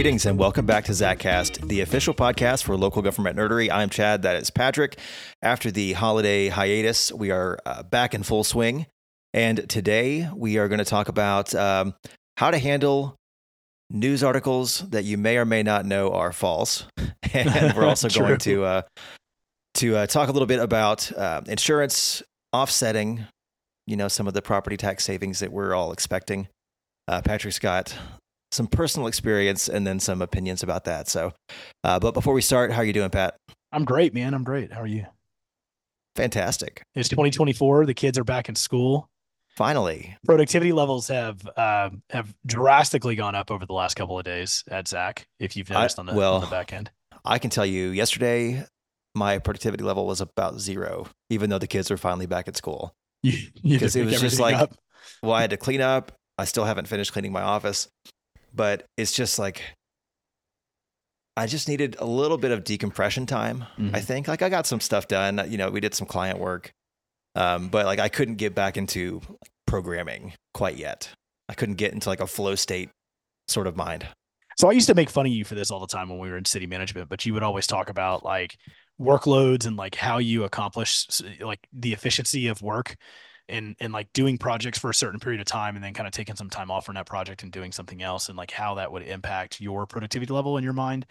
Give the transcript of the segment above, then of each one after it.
Greetings and welcome back to ZachCast, the official podcast for local government nerdery. I'm Chad, that is Patrick. After the holiday hiatus, we are uh, back in full swing. And today we are going to talk about um, how to handle news articles that you may or may not know are false. And we're also going to uh, to uh, talk a little bit about uh, insurance offsetting, you know, some of the property tax savings that we're all expecting. Uh, Patrick's got some personal experience and then some opinions about that. So, uh, but before we start, how are you doing, Pat? I'm great, man. I'm great. How are you? Fantastic. It's 2024. The kids are back in school. Finally, productivity levels have uh, have drastically gone up over the last couple of days at Zach. If you've noticed I, on the well, on the back end, I can tell you, yesterday my productivity level was about zero, even though the kids are finally back at school. Because it was just like, up. well, I had to clean up. I still haven't finished cleaning my office, but it's just like I just needed a little bit of decompression time. Mm-hmm. I think like I got some stuff done. You know, we did some client work, um, but like I couldn't get back into programming quite yet. I couldn't get into like a flow state sort of mind. So I used to make fun of you for this all the time when we were in city management, but you would always talk about like workloads and like how you accomplish like the efficiency of work and and like doing projects for a certain period of time and then kind of taking some time off from that project and doing something else and like how that would impact your productivity level in your mind.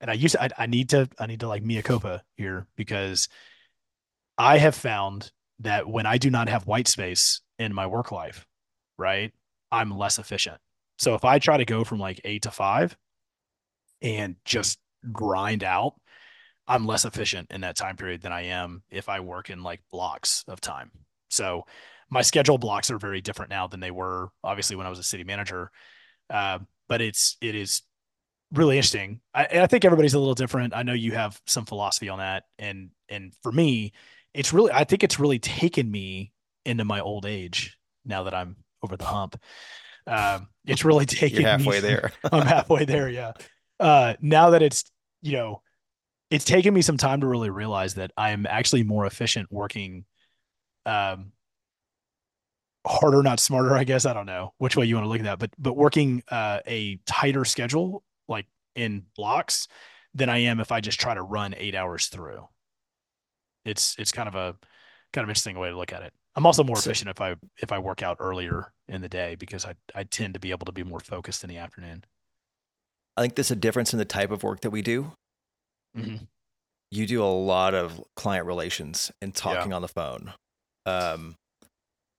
And i used to, I, I need to i need to like mea culpa here because i have found that when i do not have white space in my work life right i'm less efficient. So if i try to go from like eight to five and just grind out i'm less efficient in that time period than i am if i work in like blocks of time so my schedule blocks are very different now than they were obviously when I was a city manager. Uh, but it's it is really interesting. I, I think everybody's a little different. I know you have some philosophy on that, and and for me, it's really I think it's really taken me into my old age now that I'm over the hump. Um, it's really taken You're halfway me, there. I'm halfway there. Yeah. Uh, now that it's you know, it's taken me some time to really realize that I am actually more efficient working um, harder, not smarter, I guess. I don't know which way you want to look at that, but but working uh, a tighter schedule, like in blocks, than I am if I just try to run eight hours through. It's it's kind of a kind of interesting way to look at it. I'm also more efficient if I if I work out earlier in the day because I I tend to be able to be more focused in the afternoon. I think there's a difference in the type of work that we do. Mm-hmm. You do a lot of client relations and talking yeah. on the phone um,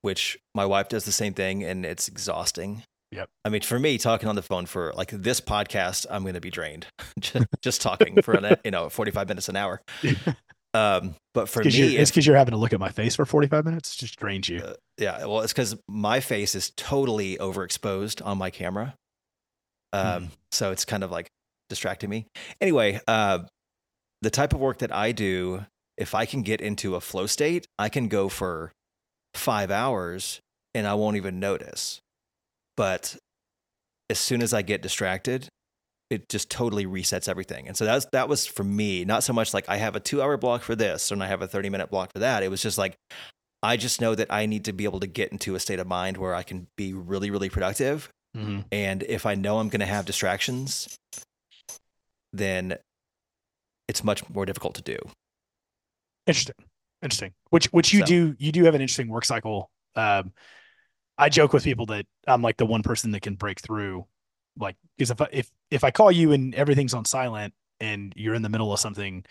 which my wife does the same thing, and it's exhausting. Yep. I mean, for me, talking on the phone for like this podcast, I'm going to be drained just, just talking for an, you know 45 minutes an hour. Um, but for me, it's because you're having to look at my face for 45 minutes. It just drains you. Uh, yeah. Well, it's because my face is totally overexposed on my camera. Um, mm. so it's kind of like distracting me. Anyway, uh, the type of work that I do if I can get into a flow state, I can go for five hours and I won't even notice. But as soon as I get distracted, it just totally resets everything. And so that's that was for me, not so much like I have a two hour block for this and I have a 30 minute block for that. It was just like I just know that I need to be able to get into a state of mind where I can be really, really productive. Mm-hmm. And if I know I'm going to have distractions, then it's much more difficult to do. Interesting. Interesting. Which which you so. do you do have an interesting work cycle. Um, I joke with people that I'm like the one person that can break through, like because if I, if if I call you and everything's on silent and you're in the middle of something,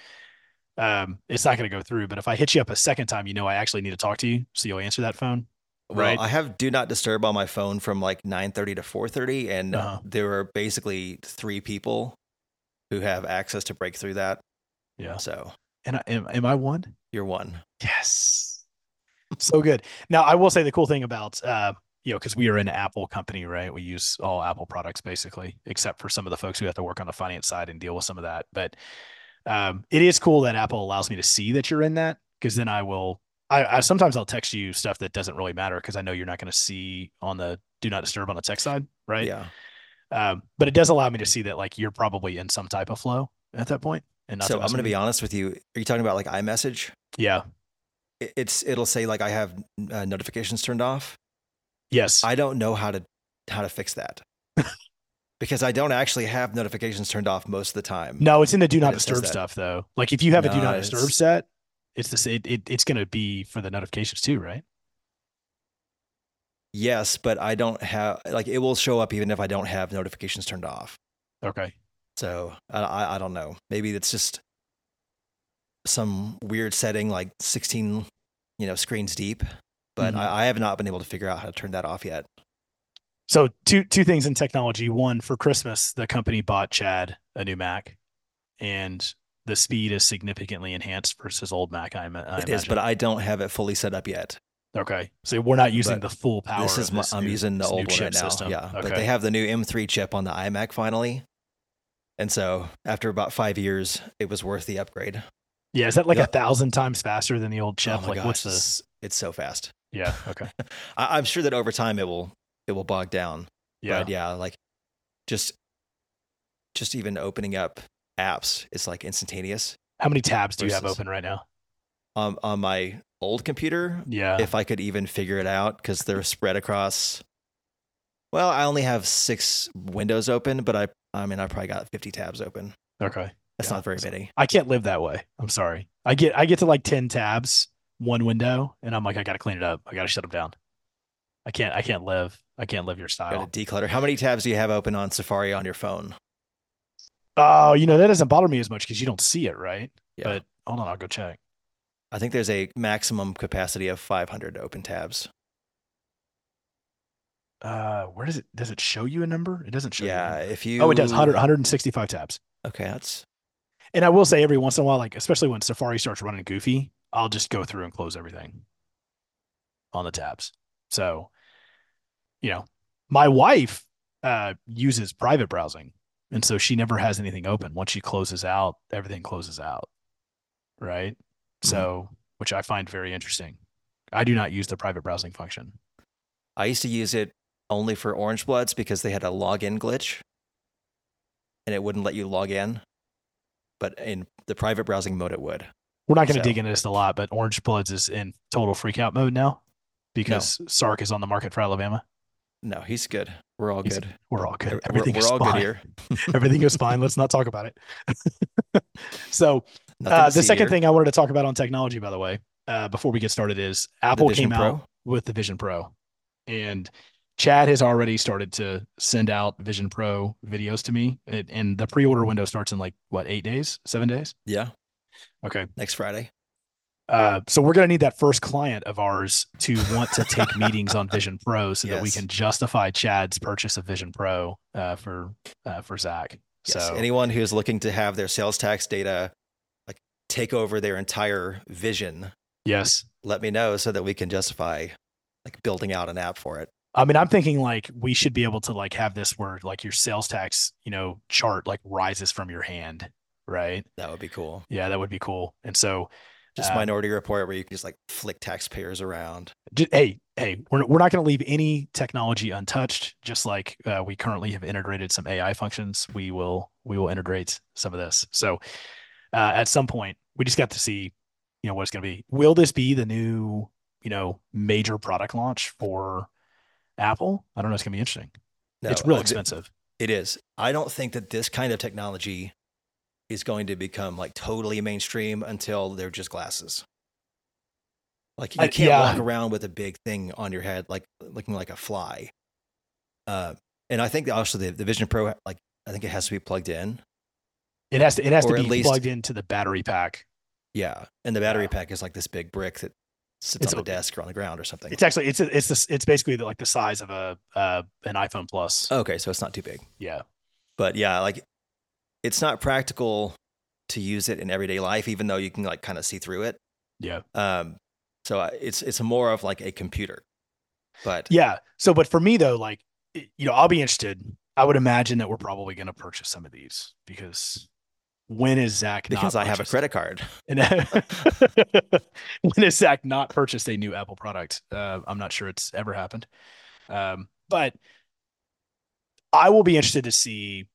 um, it's not going to go through. But if I hit you up a second time, you know I actually need to talk to you, so you'll answer that phone. Well, right. I have do not disturb on my phone from like 9:30 to 4:30, and uh-huh. there are basically three people who have access to break through that. Yeah. So and I, am, am I one? You're one. Yes. so good. Now, I will say the cool thing about, uh, you know, because we are an Apple company, right? We use all Apple products basically, except for some of the folks who have to work on the finance side and deal with some of that. But um, it is cool that Apple allows me to see that you're in that because then I will. I, I sometimes I'll text you stuff that doesn't really matter because I know you're not going to see on the do not disturb on the text side, right? Yeah. Um, but it does allow me to see that like you're probably in some type of flow at that point. And so I'm going to be honest with you. Are you talking about like iMessage? Yeah. It's it'll say like I have uh, notifications turned off. Yes. I don't know how to how to fix that. because I don't actually have notifications turned off most of the time. No, it's in the do not disturb stuff though. Like if you have a do No, not it's- disturb set, it's the same. It, it, it's going to be for the notifications too, right? Yes, but I don't have like it will show up even if I don't have notifications turned off. Okay. So I, I, don't know. Maybe it's just some weird setting like 16, you know, screens deep. But Mhm. I, I have not been able to figure out how to turn that off yet. So two two things in technology. One for Christmas, the company bought Chad a new Mac, and the speed is significantly enhanced versus old Mac. I, I It is, imagine. but I don't have it fully set up yet. okay. So we're not using But the full power. this is of my, this I'm using the this new old one right now. system. Yeah, Okay. but they have the new M3 chip on the iMac finally, and so after about five years, it was worth the upgrade. yeah. Is that like a thousand times faster than the old chip? oh like gosh, what's the? it's, it's so fast. Yeah. Okay. I, I'm sure that over time it will it will bog down. Yeah. But yeah, like just just even opening up apps is like instantaneous. How many tabs do you have open right now? Um, on my old computer, Yeah. if I could even figure it out, because they're spread across. Well, I only have six windows open, but I I mean I probably got 50 tabs open. okay. That's Yeah, not very many. I can't live that way. I'm sorry. I get I get to like 10 tabs, one window, and I'm like, I gotta clean it up. I gotta shut them down. I can't I can't live. I can't live your style. Got to declutter. How many tabs do you have open on Safari on your phone? Oh, you know, that doesn't bother me as much because you don't see it, right? Yeah. But hold on, I'll go check. I think there's a maximum capacity of 500 open tabs. Uh where does it does it show you a number? It doesn't show Yeah, you. if you. Oh, it does 100 165 tabs. Okay, that's And I will say every once in a while, like especially when Safari starts running goofy, I'll just go through and close everything on the tabs. So, you know, my wife uh, uses private browsing, and so she never has anything open. Once she closes out, everything closes out, right? So, which I find very interesting. I do not use the private browsing function. I used to use it only for Orange Bloods because they had a login glitch and it wouldn't let you log in. But in the private browsing mode, it would. We're not going to So- dig into this a lot, but Orange Bloods is in total freakout mode now because Sark is on the market for Alabama. No, he's good. We're all He's- good. We're all good. We're- Everything we're is all fine. good here. Everything is fine. Let's not talk about it. so uh, the second here. thing I wanted to talk about on technology, by the way, uh, before we get started, is Apple came out with the Vision Pro, and Chad has already started to send out Vision Pro videos to me, it, and the pre-order window starts in like what eight days, seven days. Yeah, Okay, next Friday. uh, so we're gonna need that first client of ours to want to take meetings on Vision Pro, so that we can justify Chad's purchase of Vision Pro uh, for uh, for Zach. Yes. So Anyone who's looking to have their sales tax data like take over their entire vision, yes, let me know so that we can justify like building out an app for it. I mean, I'm thinking like we should be able to like have this where like your sales tax, you know, chart like rises from your hand, right? That would be cool. Yeah, that would be cool. And so, Just Uh, Minority Report where you can just like flick taxpayers around. j- hey, hey, we're we're not going to leave any technology untouched. Just like uh, we currently have integrated some AI functions, we will we will integrate some of this. So, uh, at some point, we just got to see, you know, what it's going to be. Will this be the new, you know, major product launch for Apple? I don't know. It's going to be interesting. No, it's real expensive. It is. I don't think that this kind of technology is going to become like totally mainstream until they're just glasses. Like you I- can't yeah. walk around with a big thing on your head, like looking like a fly. Uh, and I think also the, the Vision Pro, like I think it has to be plugged in. It has to it has Or to be least- plugged into the battery pack. Yeah, and the battery Yeah. pack is like this big brick that sits It's on a- the desk or on the ground or something. It's actually it's it's this it's basically the, like the size of a uh, an iPhone Plus. okay, so it's not too big. Yeah, but yeah, like it's not practical to use it in everyday life, even though you can like kind of see through it. yeah, Um, so I- it's it's more of like a computer, but yeah. So, but for me though, like you know, I'll be interested. I would imagine that we're probably going to purchase some of these because when is Zach? not because I have a credit card, And when has Zach not purchased a new Apple product? Uh, I'm not sure it's ever happened. Um, but I will be interested to see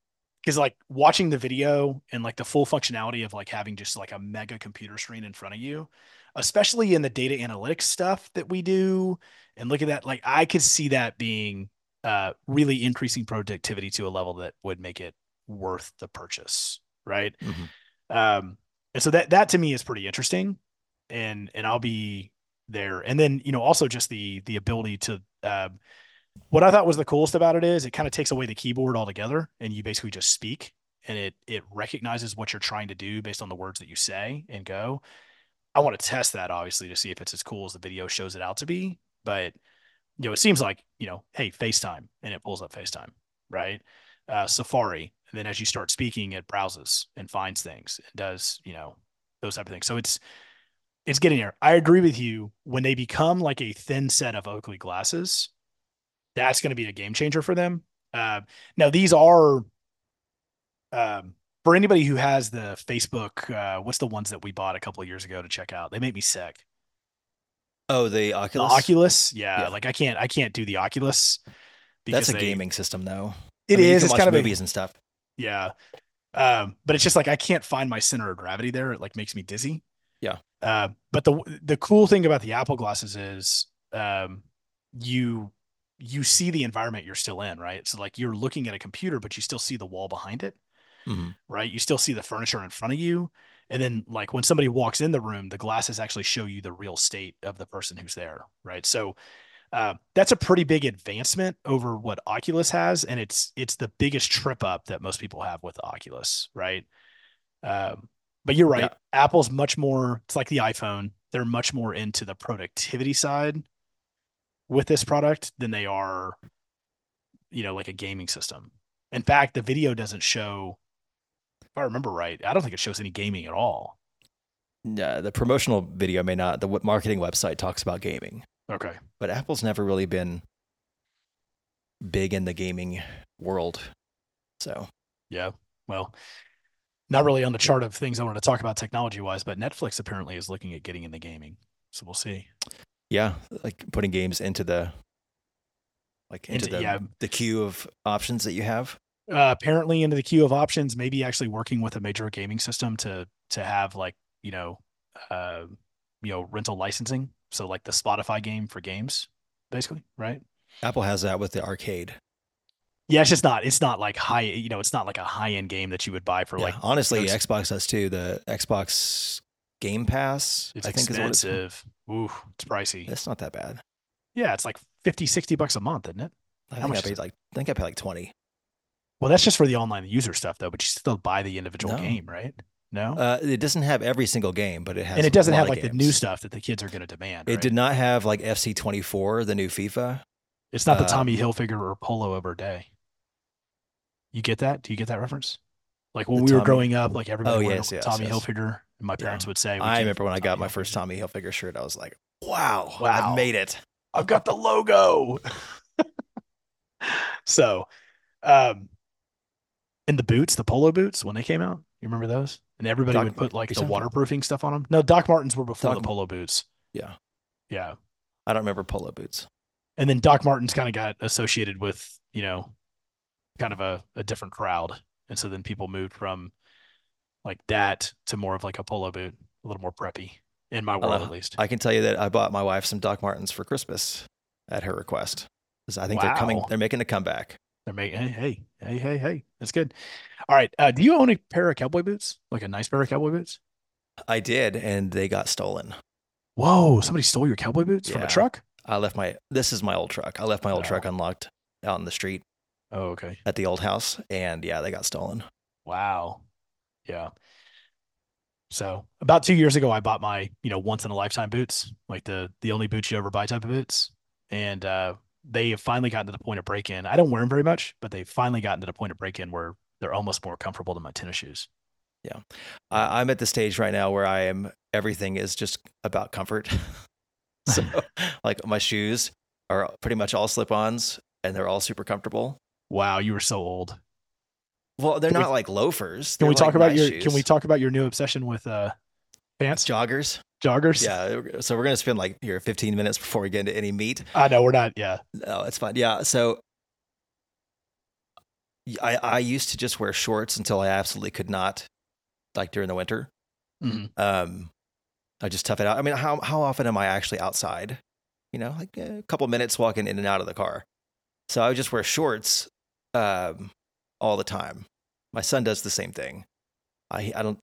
because like watching the video and like the full functionality of like having just like a mega computer screen in front of you, especially in the data analytics stuff that we do, and look at that, like I could see that being uh, really increasing productivity to a level that would make it worth the purchase, right? Mhm. Um, and so that that to me is pretty interesting, and and I'll be there. And then you know also just the the ability to um, what I thought was the coolest about it is it kind of takes away the keyboard altogether, and you basically just speak, and it it recognizes what you're trying to do based on the words that you say and go. I want to test that obviously to see if it's as cool as the video shows it out to be, but you know it seems like you know hey FaceTime and it pulls up FaceTime, right? Uh, Safari, and then as you start speaking, it browses and finds things and does you know those type of things. So it's it's getting there. I agree with you. When they become like a thin set of Oakley glasses, that's going to be a game changer for them. Uh, now these are um, for anybody who has the Facebook. Uh, what's the ones that we bought a couple of years ago to check out? They make me sick. Oh, the The Oculus. Oculus, yeah, Yeah. like I can't, I can't do the Oculus. That's a they- gaming system, though. It I mean, is. It's kind of a, movies and stuff. Yeah. Um, but it's just like I can't find my center of gravity there. It like makes me dizzy. Yeah. Uh, but the the cool thing about the Apple glasses is um you you see the environment you're still in, right? So like you're looking at a computer, but you still see the wall behind it, Mhm. right? You still see the furniture in front of you. And then like when somebody walks in the room, the glasses actually show you the real state of the person who's there, right? So uh, that's a pretty big advancement over what Oculus has, and it's it's the biggest trip up that most people have with Oculus, right? Um, but you're right. Yeah. Apple's much more. It's like the iPhone. They're much more into the productivity side with this product than they are, you know, like a gaming system. In fact, the video doesn't show. If I remember right, I don't think it shows any gaming at all. The promotional video may not. The marketing website talks about gaming, Okay. but Apple's never really been big in the gaming world. So Yeah. Well, not really on the chart of things I want to talk about technology wise, but Netflix apparently is looking at getting into gaming. So we'll see. yeah, like putting games into the like into, Into- the yeah. the queue of options that you have. Uh, apparently into the queue of options, maybe actually working with a major gaming system to to have like, you know, uh, you know, rental licensing. So like the Spotify game for games, basically, right? Apple has that with the arcade. Yeah, it's just not it's not like high, you know, it's not like a high end game that you would buy for Yeah, like honestly, those- Xbox does too. The Xbox Game Pass, it's I think is what it's. expensive. Ooh, it's pricey. It's not that bad. Yeah, it's like 50, 60 bucks a month, isn't it? I How think I is paid like I think I paid like twenty. Well, that's just for the online user stuff, though. But you still buy the individual No. game, right? No, Uh, it doesn't have every single game, but it has. and it doesn't have like the new stuff that the kids are going to demand. It right? did not have like FC twenty four, the new FIFA. It's not the uh, Tommy Hilfiger or Polo of our day. You get that? Do you get that reference? Like when we were growing up, like everybody Oh, yes, yes, Tommy yes. Hilfiger, and my parents would say, I remember when I got Tommy my first Tommy Hilfiger shirt. I was like, "Wow, Wow. I made it." I've got the logo." so, um, and the boots, the polo boots, when they came out, you remember those? And everybody Doc- would put like the waterproofing stuff on them. No, Doc Martens were before Doc- the polo boots. Yeah, Yeah. I don't remember polo boots. and then Doc Martens kind of got associated with, you know, kind of a, a different crowd. And so then people moved from like that to more of like a polo boot, a little more preppy in my world Uh, at least. I can tell you that I bought my wife some Doc Martens for Christmas at her request. I think they're coming. They're making a comeback. They're making hey, hey, hey, hey, hey. That's good. All right. Uh, do you own a pair of cowboy boots? Like a nice pair of cowboy boots? I did, and they got stolen. Whoa, somebody stole your cowboy boots from a truck? I left my. This is my old truck. I left my old truck unlocked out in the street Oh, okay. at the old house, and yeah, they got stolen. Wow. Yeah. So about two years ago, I bought my, you know, once in a lifetime boots, like the the only boots you ever buy type of boots. And uh, they have finally gotten to the point of break in. I don't wear them very much, but they've finally gotten to the point of break in where they're almost more comfortable than my tennis shoes. I, I'm at the stage right now where I am. Everything is just about comfort. so, like my shoes are pretty much all slip-ons, and they're all super comfortable. Wow, you were so old. Well, they're Can we- not like loafers. Can we They're talk like about your can we talk about your new obsession with uh pants? joggers? Joggers? Yeah. So we're gonna spend like here 15 minutes before we get into any meat. I know we're not, yeah. No, it's fine. Yeah. So I I used to just wear shorts until I absolutely could not, like during the winter. Mhm. Um, I just tough it out. I mean, how how often am I actually outside? You know, like a couple minutes walking in and out of the car. So I would just wear shorts um, all the time. My son does the same thing. I I don't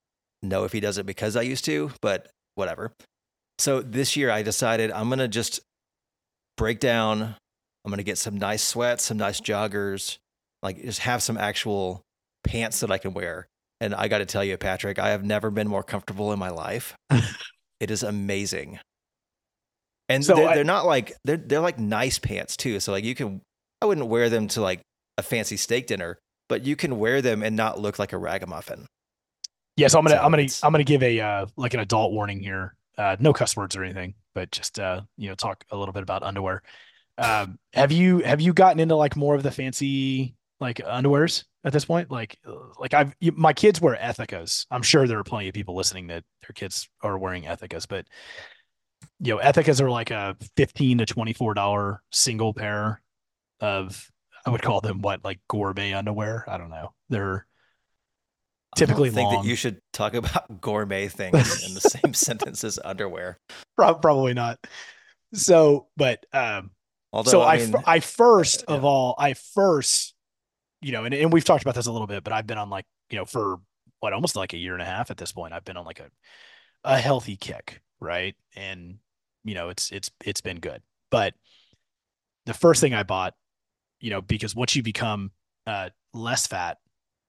know if he does it because I used to, but whatever. So this year I decided I'm gonna just break down. I'm gonna get some nice sweats, some nice joggers, like just have some actual pants that I can wear. And I got to tell you, Patrick, I have never been more comfortable in my life. it is amazing. And So they're, I- they're not like they're they're like nice pants too. So like you can I wouldn't wear them to like a fancy steak dinner, but you can wear them and not look like a ragamuffin. Yeah, so I'm gonna So I'm gonna I'm gonna give a uh like an adult warning here. Uh no cuss words or anything, but just uh you know talk a little bit about underwear. Um have you have you gotten into like more of the fancy like underwears at this point? Like like I've you, my kids wear Ethikas. I'm sure there are plenty of people listening that their kids are wearing Ethikas, but you know Ethikas are like a 15 to 24 dollar single pair of I would call them what like gourmet underwear. I don't know. They're typically I think long. that you should talk about gourmet things in the same sentence as underwear. Prob- probably not. So, but um, Although so I, I, mean, I first yeah. of all, I first, you know, and, and we've talked about this a little bit, but I've been on like, you know, for what almost like a year and a half at this point, I've been on like a a healthy kick, right? And you know, it's it's it's been good. But the first thing I bought, you know, because once you become uh less fat,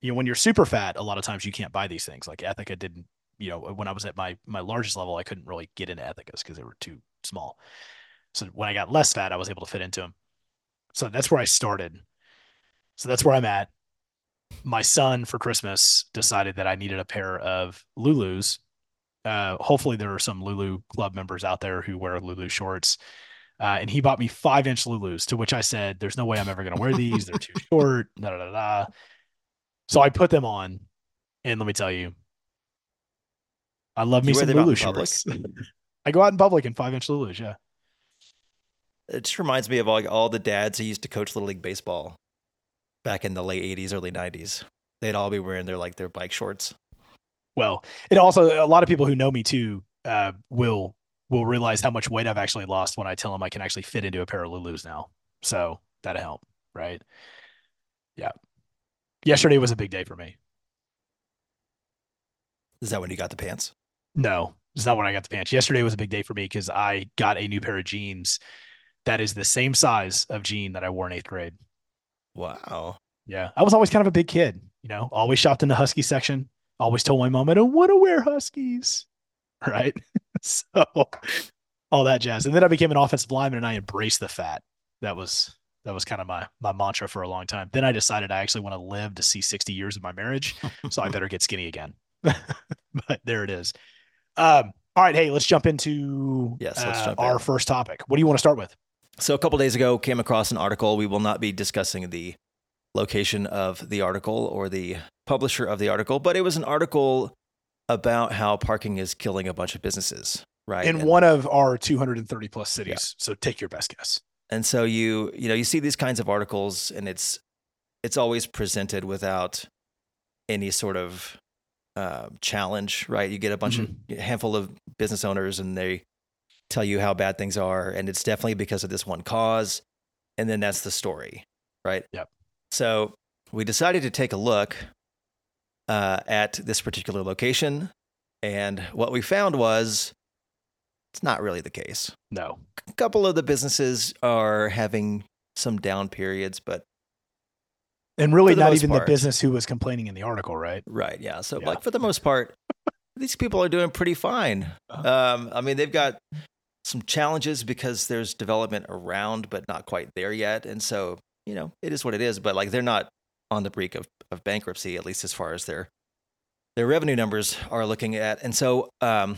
you know, when you're super fat, a lot of times you can't buy these things. Like Ethika didn't, you know, when I was at my my largest level, I couldn't really get into Ethikas because they were too small. So when I got less fat, I was able to fit into them. So that's where I started. So that's where I'm at. My son for Christmas decided that I needed a pair of Lulus. Uh, hopefully there are some Lulu club members out there who wear Lulu shorts. Uh, and he bought me five inch Lulus, to which I said, There's no way I'm ever going to wear these. They're too short. Da, da, da, da. So I put them on. And let me tell you, I love me some Lulu shorts. I go out in public in five inch Lulus. Yeah. it just reminds me of like all the dads who used to coach little league baseball back in the late '80s, early '90s. They'd all be wearing their like their bike shorts. Well, it also a lot of people who know me too uh, will will realize how much weight I've actually lost when I tell them I can actually fit into a pair of Lulus now. So that'll help, right? Yeah. Yesterday was a big day for me. Is that when you got the pants? No, it's not when I got the pants. Yesterday was a big day for me because I got a new pair of jeans that is the same size of jean that I wore in eighth grade. Wow. Yeah. I was always kind of a big kid, you know, always shopped in the husky section. Always told my mom I don't want to wear huskies. Right. so all that jazz. And then I became an offensive lineman and I embraced the fat. That was that was kind of my my mantra for a long time. Then I decided I actually want to live to see 60 years of my marriage. So I better get skinny again. but there it is. Um, all right, hey, let's jump into Yes, uh, jump our in. first topic. What do you want to start with? So a couple days ago, came across an article. We will not be discussing the location of the article or the publisher of the article, but it was an article about how parking is killing a bunch of businesses, right? In And- one of our 230 plus cities. So take your best guess. And so you you know you see these kinds of articles, and it's it's always presented without any sort of uh, challenge, right? You get a bunch of a handful of business owners, and they tell you how bad things are, and it's definitely because of this one cause, and then that's the story, right? Yep. So we decided to take a look uh, at this particular location, and what we found was it's not really the case. No. A couple of the businesses are having some down periods, but And really not even part. the business who was complaining in the article, right? Right. Yeah. So, Yeah. like for the most part, these people are doing pretty fine. Uh-huh. Um, I mean, they've got some challenges because there's development around, but not quite there yet. And so, you know, it is what it is. But like, they're not on the brink of, of bankruptcy, at least as far as their their revenue numbers are looking at. And so, um,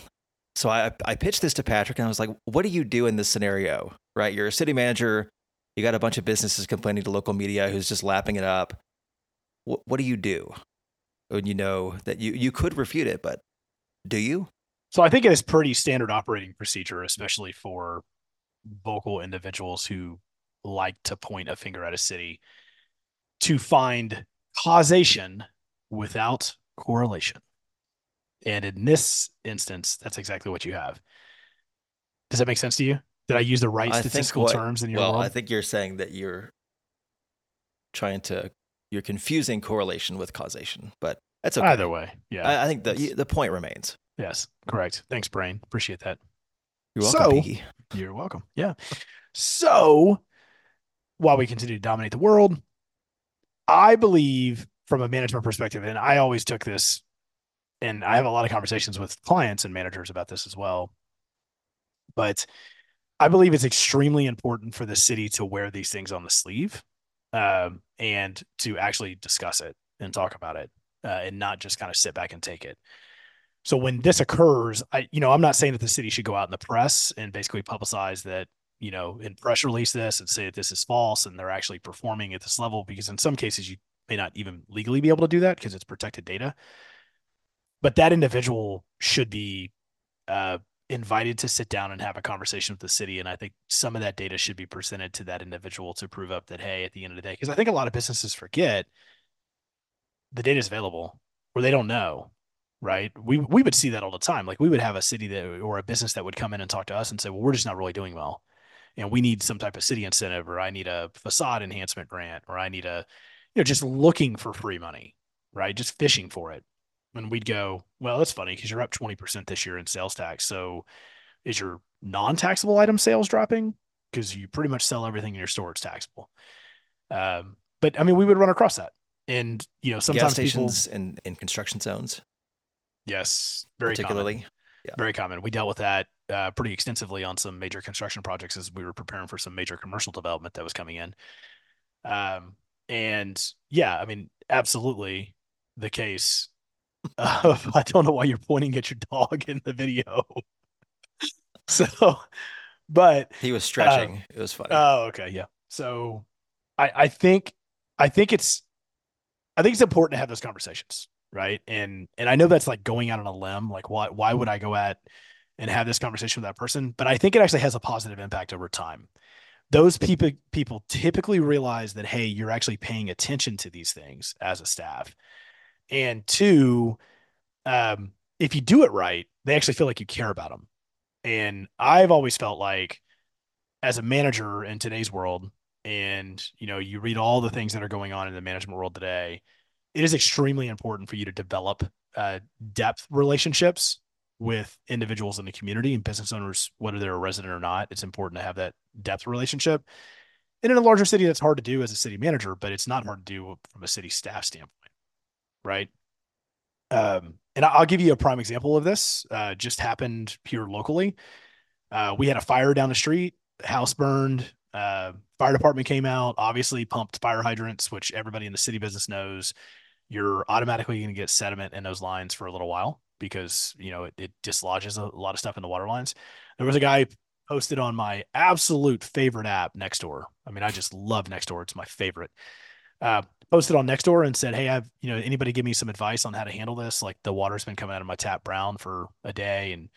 so I I pitched this to Patrick, and I was like, "What do you do in this scenario? Right? You're a city manager. You got a bunch of businesses complaining to local media who's just lapping it up. What, what do you do when you know that you, you could refute it, but do you? So I think it is pretty standard operating procedure, especially for vocal individuals who like to point a finger at a city to find causation without correlation. And in this instance, that's exactly what you have. Does that make sense to you? Did I use the right I statistical what- terms in your well, world? I think you're saying that you're trying to you're confusing correlation with causation, but that's okay. Either way, yeah. I, I think the the point remains. Yes, correct. Thanks, Brain. Appreciate that. You're welcome, So-. You're welcome. Yeah. So while we continue to dominate the world, I believe from a management perspective, and I always took this, and I have a lot of conversations with clients and managers about this as well. But I believe it's extremely important for the city to wear these things on the sleeve um, and to actually discuss it and talk about it uh, and not just kind of sit back and take it. So when this occurs, I, you know, I'm not saying that the city should go out in the press and basically publicize that, you know, and press release this and say that this is false and they're actually performing at this level because in some cases you may not even legally be able to do that because it's protected data. But that individual should be uh, invited to sit down and have a conversation with the city, and I think some of that data should be presented to that individual to prove up that hey, at the end of the day, because I think a lot of businesses forget the data is available or they don't know right? We we would see that all the time. Like we would have a city that or a business that would come in and talk to us and say, "Well, we're just not really doing well, and we need some type of city incentive, or I need a facade enhancement grant, or I need a, you know, just looking for free money, right? Just fishing for it." And we'd go, "Well, that's funny because you're up twenty percent this year in sales tax. So, is your non-taxable item sales dropping? Because you pretty much sell everything in your store; it's taxable." Um, but I mean, we would run across that, and you know, Gas sometimes people, stations and in construction zones, yes, very common. particularly. very common. We dealt with that uh, pretty extensively on some major construction projects as we were preparing for some major commercial development that was coming in. Um, and yeah, I mean, absolutely the case. Of, I don't know why you're pointing at your dog in the video. so, but He was stretching. Uh, it was funny. Oh, okay, yeah. So, I I think I think it's I think it's important to have those conversations, right? And and I know that's like going out on a limb. Like, why why would I go at and have this conversation with that person? But I think it actually has a positive impact over time. Those people people typically realize that hey, you're actually paying attention to these things as a staff, and two, um, if you do it right, they actually feel like you care about them. And I've always felt like as a manager in today's world and you know you read all the things that are going on in the management world today it is extremely important for you to develop uh, depth relationships with individuals in the community and business owners whether they're a resident or not. It's important to have that depth relationship. And in a larger city that's hard to do as a city manager but it's not hard to do from a city staff standpoint right um, and i'll give you a prime example of this uh, just happened here locally uh, we had a fire down the street house burned. Uh, fire department came out, obviously pumped fire hydrants, which everybody in the city business knows. You're automatically going to get sediment in those lines for a little while because you know it, it dislodges a lot of stuff in the water lines. There was a guy posted on my absolute favorite app, Nextdoor. I mean, I just love Nextdoor; it's my favorite. Uh, posted on Nextdoor and said, "Hey, I've you know anybody give me some advice on how to handle this? Like the water's been coming out of my tap brown for a day and."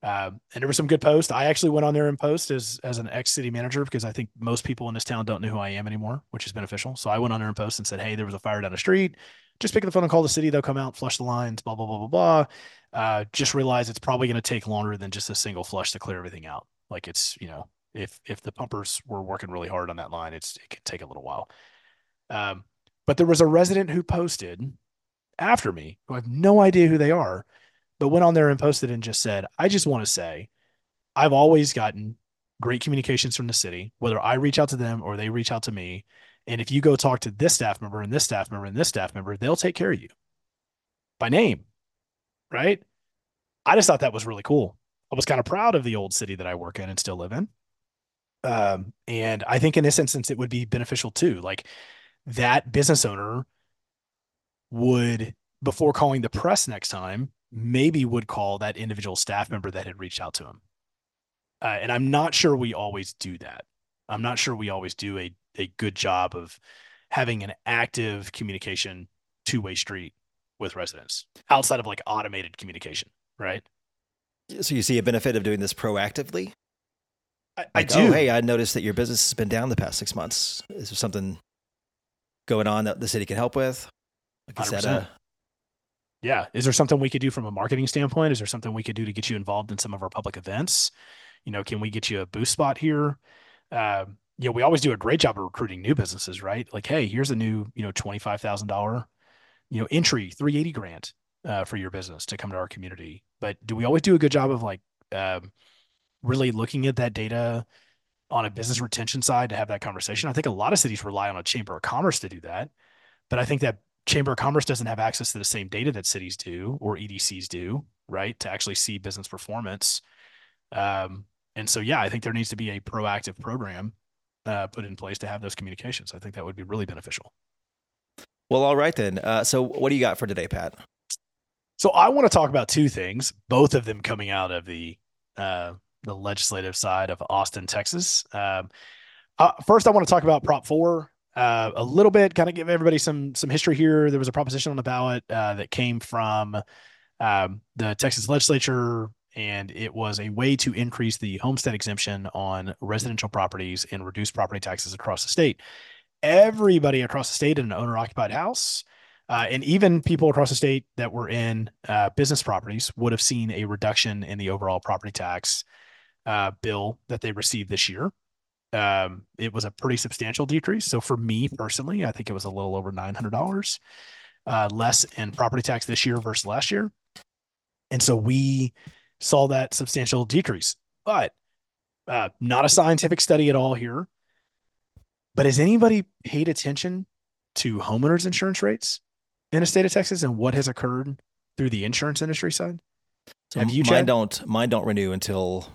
Um, and there were some good posts. I actually went on there and post as as an ex city manager because I think most people in this town don't know who I am anymore, which is beneficial. So I went on there and post and said, "Hey, there was a fire down the street. Just pick up the phone and call the city. They'll come out, flush the lines. Blah blah blah blah blah. Uh, just realize it's probably going to take longer than just a single flush to clear everything out. Like it's you know if if the pumpers were working really hard on that line, it's it could take a little while. Um, but there was a resident who posted after me who I have no idea who they are but went on there and posted and just said, I just want to say, I've always gotten great communications from the city, whether I reach out to them or they reach out to me. And if you go talk to this staff member and this staff member and this staff member, they'll take care of you by name. Right. I just thought that was really cool. I was kind of proud of the old city that I work in and still live in. Um, and I think in this instance, it would be beneficial too. Like that business owner would, before calling the press next time, maybe would call that individual staff member that had reached out to him. Uh, and I'm not sure we always do that. I'm not sure we always do a, a good job of having an active communication two way street with residents outside of like automated communication, right? So you see a benefit of doing this proactively? I, I do. Oh, hey, I noticed that your business has been down the past six months. Is there something going on that the city can help with? Like, is that 100%. a, Yeah. Is there something we could do from a marketing standpoint? Is there something we could do to get you involved in some of our public events? You know, can we get you a booth spot here? Um, you know, we always do a great job of recruiting new businesses, right? Like, hey, here's a new, you know, $25,000, you know, entry 380 grant uh, for your business to come to our community. But do we always do a good job of like um, really looking at that data on a business retention side to have that conversation? I think a lot of cities rely on a chamber of commerce to do that. But I think that chamber of commerce doesn't have access to the same data that cities do or EDCs do, right? To actually see business performance. Um, and so, yeah, I think there needs to be a proactive program uh, put in place to have those communications. I think that would be really beneficial. Well, all right then. Uh, so, what do you got for today, Pat? So, I want to talk about two things, both of them coming out of the uh, the legislative side of Austin, Texas. Um, uh, first, I want to talk about Prop Four uh, a little bit, kind of give everybody some some history here. There was a proposition on the ballot uh, that came from um, the Texas legislature and it was a way to increase the homestead exemption on residential properties and reduce property taxes across the state. Everybody across the state in an owner occupied house, uh, and even people across the state that were in uh, business properties would have seen a reduction in the overall property tax uh, bill that they received this year. Um, it was a pretty substantial decrease. So for me personally, I think it was a little over nine hundred dollars uh, less in property tax this year versus last year. And so we saw that substantial decrease. But uh, not a scientific study at all here. But has anybody paid attention to homeowners insurance rates in the state of Texas and what has occurred through the insurance industry side? So Have you? Mine don't. Mine don't renew until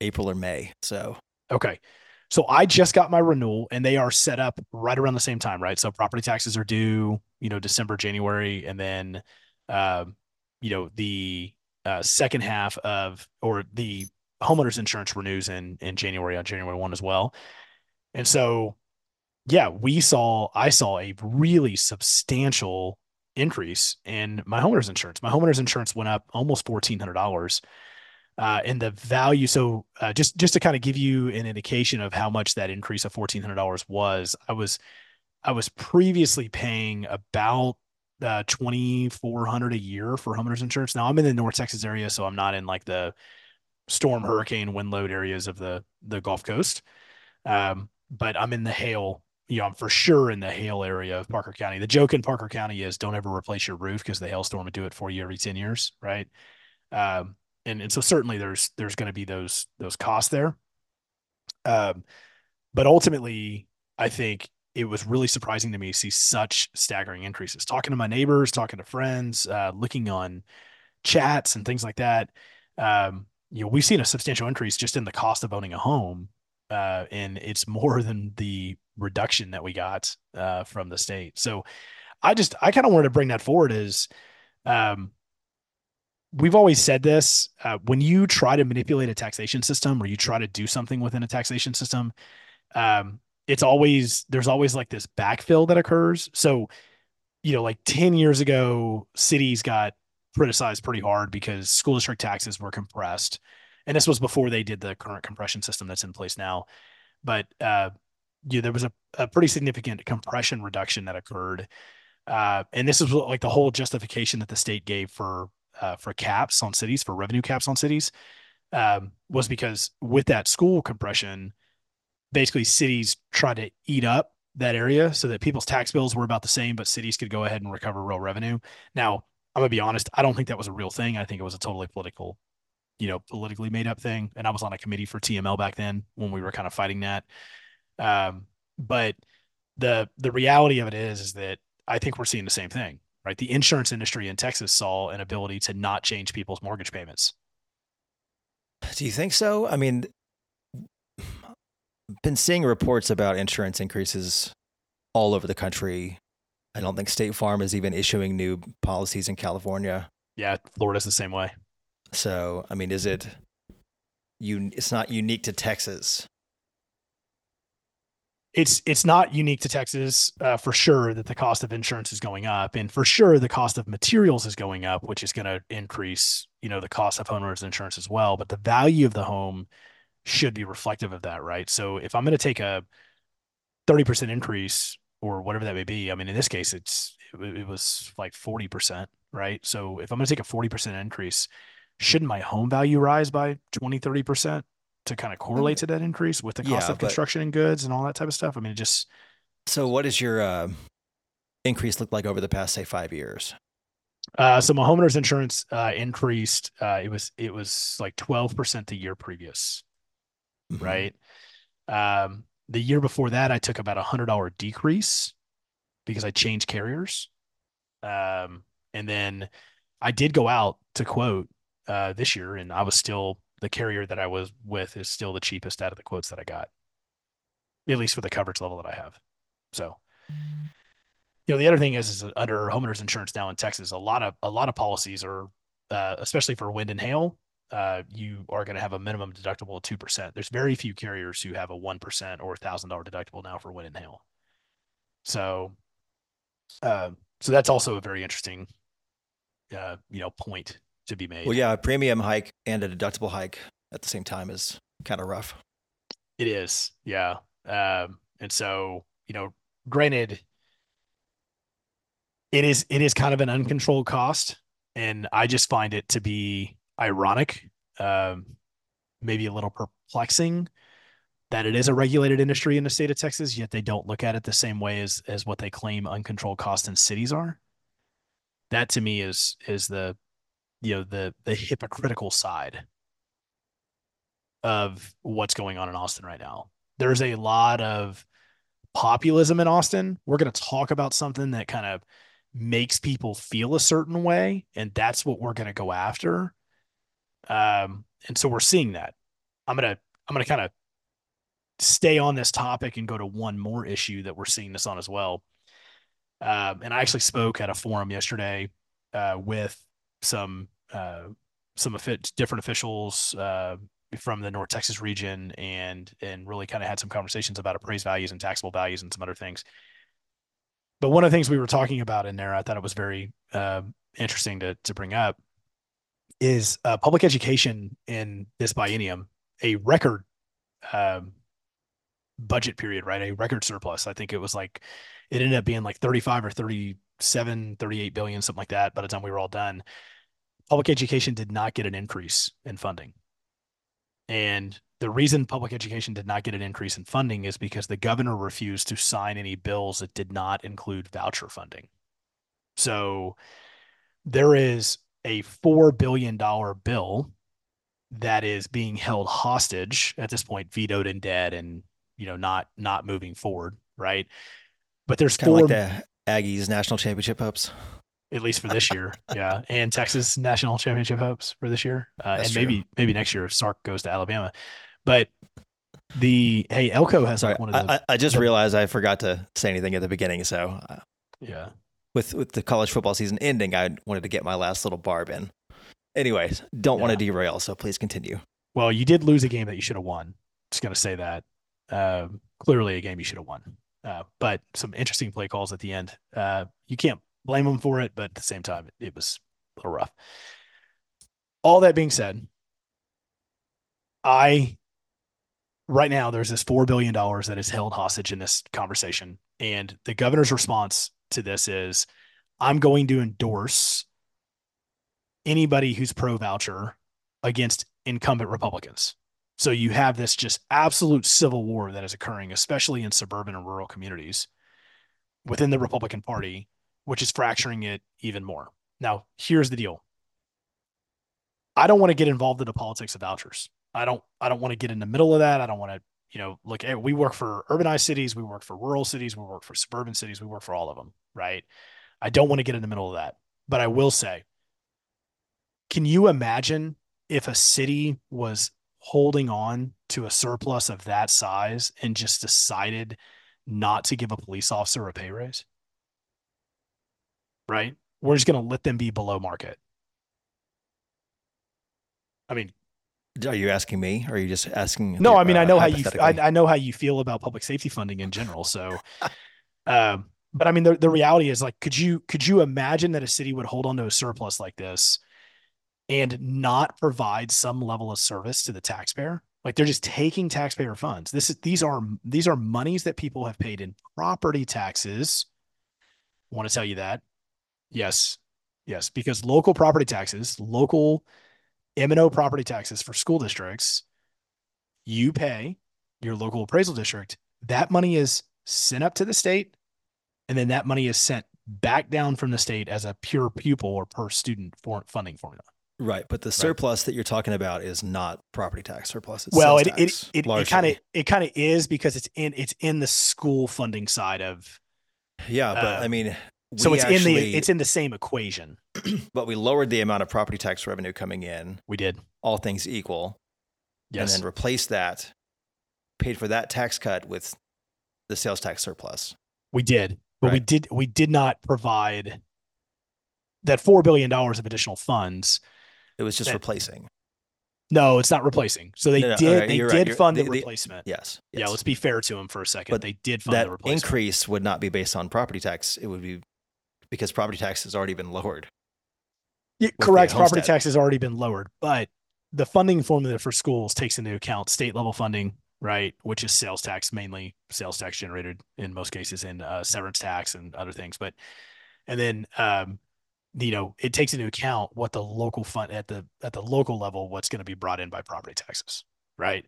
April or May. So okay. So I just got my renewal, and they are set up right around the same time, right? So property taxes are due, you know, December, January, and then, uh, you know, the uh, second half of or the homeowners insurance renews in in January on January one as well, and so yeah, we saw I saw a really substantial increase in my homeowners insurance. My homeowners insurance went up almost fourteen hundred dollars. Uh, and the value, so uh, just just to kind of give you an indication of how much that increase of fourteen hundred dollars was, I was I was previously paying about uh, 2400 a year for homeowners insurance. Now I'm in the North Texas area, so I'm not in like the storm, hurricane, wind load areas of the the Gulf Coast. Um, but I'm in the hail. You know, I'm for sure in the hail area of Parker County. The joke in Parker County is don't ever replace your roof because the hailstorm would do it for you every 10 years, right? Um, and and so certainly there's there's going to be those those costs there. Um, but ultimately, I think it was really surprising to me to see such staggering increases. Talking to my neighbors, talking to friends, uh, looking on chats and things like that. Um, you know, we've seen a substantial increase just in the cost of owning a home, uh, and it's more than the reduction that we got uh, from the state. So, I just I kind of wanted to bring that forward as um, we've always said this uh, when you try to manipulate a taxation system or you try to do something within a taxation system um, it's always there's always like this backfill that occurs. So, you know, like 10 years ago, cities got criticized pretty hard because school district taxes were compressed. And this was before they did the current compression system that's in place now. But uh, yeah, there was a, a pretty significant compression reduction that occurred. Uh, and this is like the whole justification that the state gave for uh, for caps on cities, for revenue caps on cities, um, was because with that school compression, basically cities tried to eat up that area so that people's tax bills were about the same, but cities could go ahead and recover real revenue. Now, I'm gonna be honest, I don't think that was a real thing. I think it was a totally political, you know, politically made up thing. And I was on a committee for TML back then when we were kind of fighting that. Um, but the the reality of it is is that I think we're seeing the same thing, right? The insurance industry in Texas saw an ability to not change people's mortgage payments. Do you think so? I mean, been seeing reports about insurance increases all over the country. I don't think State Farm is even issuing new policies in California. Yeah, Florida's the same way. So, I mean, is it you it's not unique to Texas. It's it's not unique to Texas uh, for sure that the cost of insurance is going up, and for sure the cost of materials is going up, which is going to increase you know the cost of homeowners insurance as well. But the value of the home should be reflective of that, right? So if I'm going to take a 30% increase or whatever that may be, I mean, in this case, it's it, it was like 40%, right? So if I'm going to take a 40% increase, shouldn't my home value rise by 20, 30% to kind of correlate to that increase with the cost Yeah, of construction and goods and all that type of stuff. I mean, it just So, what does your uh, increase look like over the past, say, five years? uh, so my homeowners insurance uh, increased. Uh, it was it was like twelve percent the year previous, Mhm. right? Um, the year before that, I took about a hundred dollar decrease because I changed carriers. Um, and then I did go out to quote uh, this year, and I was still the carrier that I was with is still the cheapest out of the quotes that I got, at least for the coverage level that I have. So, you know, the other thing is, is under homeowners insurance now in Texas, a lot of a lot of policies are, uh, especially for wind and hail, uh, you are going to have a minimum deductible of two percent. There's very few carriers who have a one percent or thousand dollar deductible now for wind and hail. So, uh, so that's also a very interesting, uh, you know, point to be made. Well, yeah, a premium hike and a deductible hike at the same time is kind of rough. It is, yeah. Um, and so, you know, granted, it is it is kind of an uncontrolled cost, and I just find it to be ironic, um, maybe a little perplexing that it is a regulated industry in the state of Texas, yet they don't look at it the same way as as what they claim uncontrolled costs in cities are. That to me is is the you know the the hypocritical side of what's going on in Austin right now. There's a lot of populism in Austin. We're going to talk about something that kind of makes people feel a certain way, and that's what we're going to go after. Um, and so we're seeing that. I'm gonna I'm gonna kind of stay on this topic and go to one more issue that we're seeing this on as well. Um, and I actually spoke at a forum yesterday uh, with some uh, some different officials uh, from the North Texas region, and and really kind of had some conversations about appraised values and taxable values and some other things. But one of the things we were talking about in there, I thought it was very uh, interesting to to bring up, is uh, public education in this biennium, a record um, budget period, right? A record surplus. I think it was like it ended up being like 35 or 37, 38 billion, something like that by the time we were all done. Public education did not get an increase in funding. And the reason public education did not get an increase in funding is because the governor refused to sign any bills that did not include voucher funding. So there is a $4 billion bill that is being held hostage at this point, vetoed and dead and, you know, not, not moving forward. Right. But there's Kind of like the Aggies national championship hopes. at least for this year. yeah. And Texas national championship hopes for this year. Uh, and That's maybe, maybe next year if Sark goes to Alabama. But the, hey, Elko has Sorry, like one of the, I, I- just the- realized I forgot to say anything at the beginning. So, uh, yeah. with with the college football season ending, I wanted to get my last little barb in. Anyways, don't want to derail, so please continue. Well, you did lose a game that you should have won. Just going to say that. Um, clearly, a game you should have won. Uh, but some interesting play calls at the end. Uh, you can't blame them for it, but at the same time, it, it was a little rough. All that being said, I right now there's this four billion dollars that is held hostage in this conversation, and the governor's response to this is, "I'm going to endorse anybody who's pro voucher against incumbent Republicans." So you have this just absolute civil war that is occurring, especially in suburban and rural communities within the Republican Party, which is fracturing it even more. Now, here's the deal. I don't want to get involved in the politics of vouchers. I don't I don't want to get in the middle of that. I don't want to, you know, look, hey, we work for urbanized cities, we work for rural cities, we work for suburban cities, we work for all of them, right? I don't want to get in the middle of that. But I will say, can you imagine if a city was holding on to a surplus of that size and just decided not to give a police officer a pay raise? Right? We're just going to let them be below market. I mean, Are you asking me, or are you just asking? no, I mean, uh, I know how you, I. I know how you feel about public safety funding in general. So, um, but I mean, the, the reality is like, could you, could you imagine that a city would hold on to a surplus like this and not provide some level of service to the taxpayer? Like they're just taking taxpayer funds. This is, these are, these are monies that people have paid in property taxes. I want to tell you that. Yes. Yes. Because local property taxes, local M and O property taxes for school districts you pay your local appraisal district. That money is sent up to the state, and then that money is sent back down from the state as a per pupil or per student for funding formula. Right, but the surplus right. that you're talking about is not property tax surplus. It's well, it it it kind of it kind of is because it's in it's in the school funding side of. Yeah, but uh, I mean, so it's actually, in the it's in the same equation. but we lowered the amount of property tax revenue coming in. We did all things equal. Yes, and then replaced that, paid for that tax cut with the sales tax surplus. We did, but right. we did we did not provide that four billion dollars of additional funds it was just replacing. No, it's not replacing. So they no, no, did. Right, they did right. fund the, the, replacement. Yes, yes, Yeah. Let's be fair to them for a second. But they did fund that the replacement. increase would not be based on property tax. It would be because property tax has already been lowered. Yeah, correct. Property tax has already been lowered, but the funding formula for schools takes into account state level funding, right? Which is sales tax, mainly sales tax generated in most cases, and uh, severance tax and other things. But and then um, you know it takes into account what the local fund at the at the local level what's going to be brought in by property taxes right?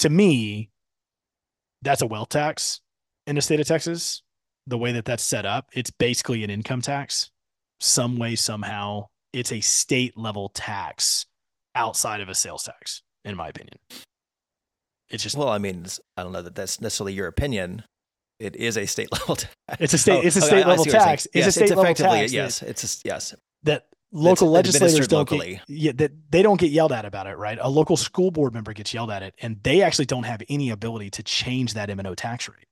To me that's a wealth tax in the state of texas. The way that that's set up it's basically an income tax. Some way somehow it's a state level tax outside of a sales tax in my opinion. It's just well i mean i don't know that that's necessarily your opinion it is a state level tax. It's a state. Oh, it's a oh, state okay, level tax. It's yes, a state it's level tax. Yes, it's a, yes. That local legislators don't locally. get yeah, that they don't get yelled at about it, right? A local school board member gets yelled at it, and they actually don't have any ability to change that M and O tax rate,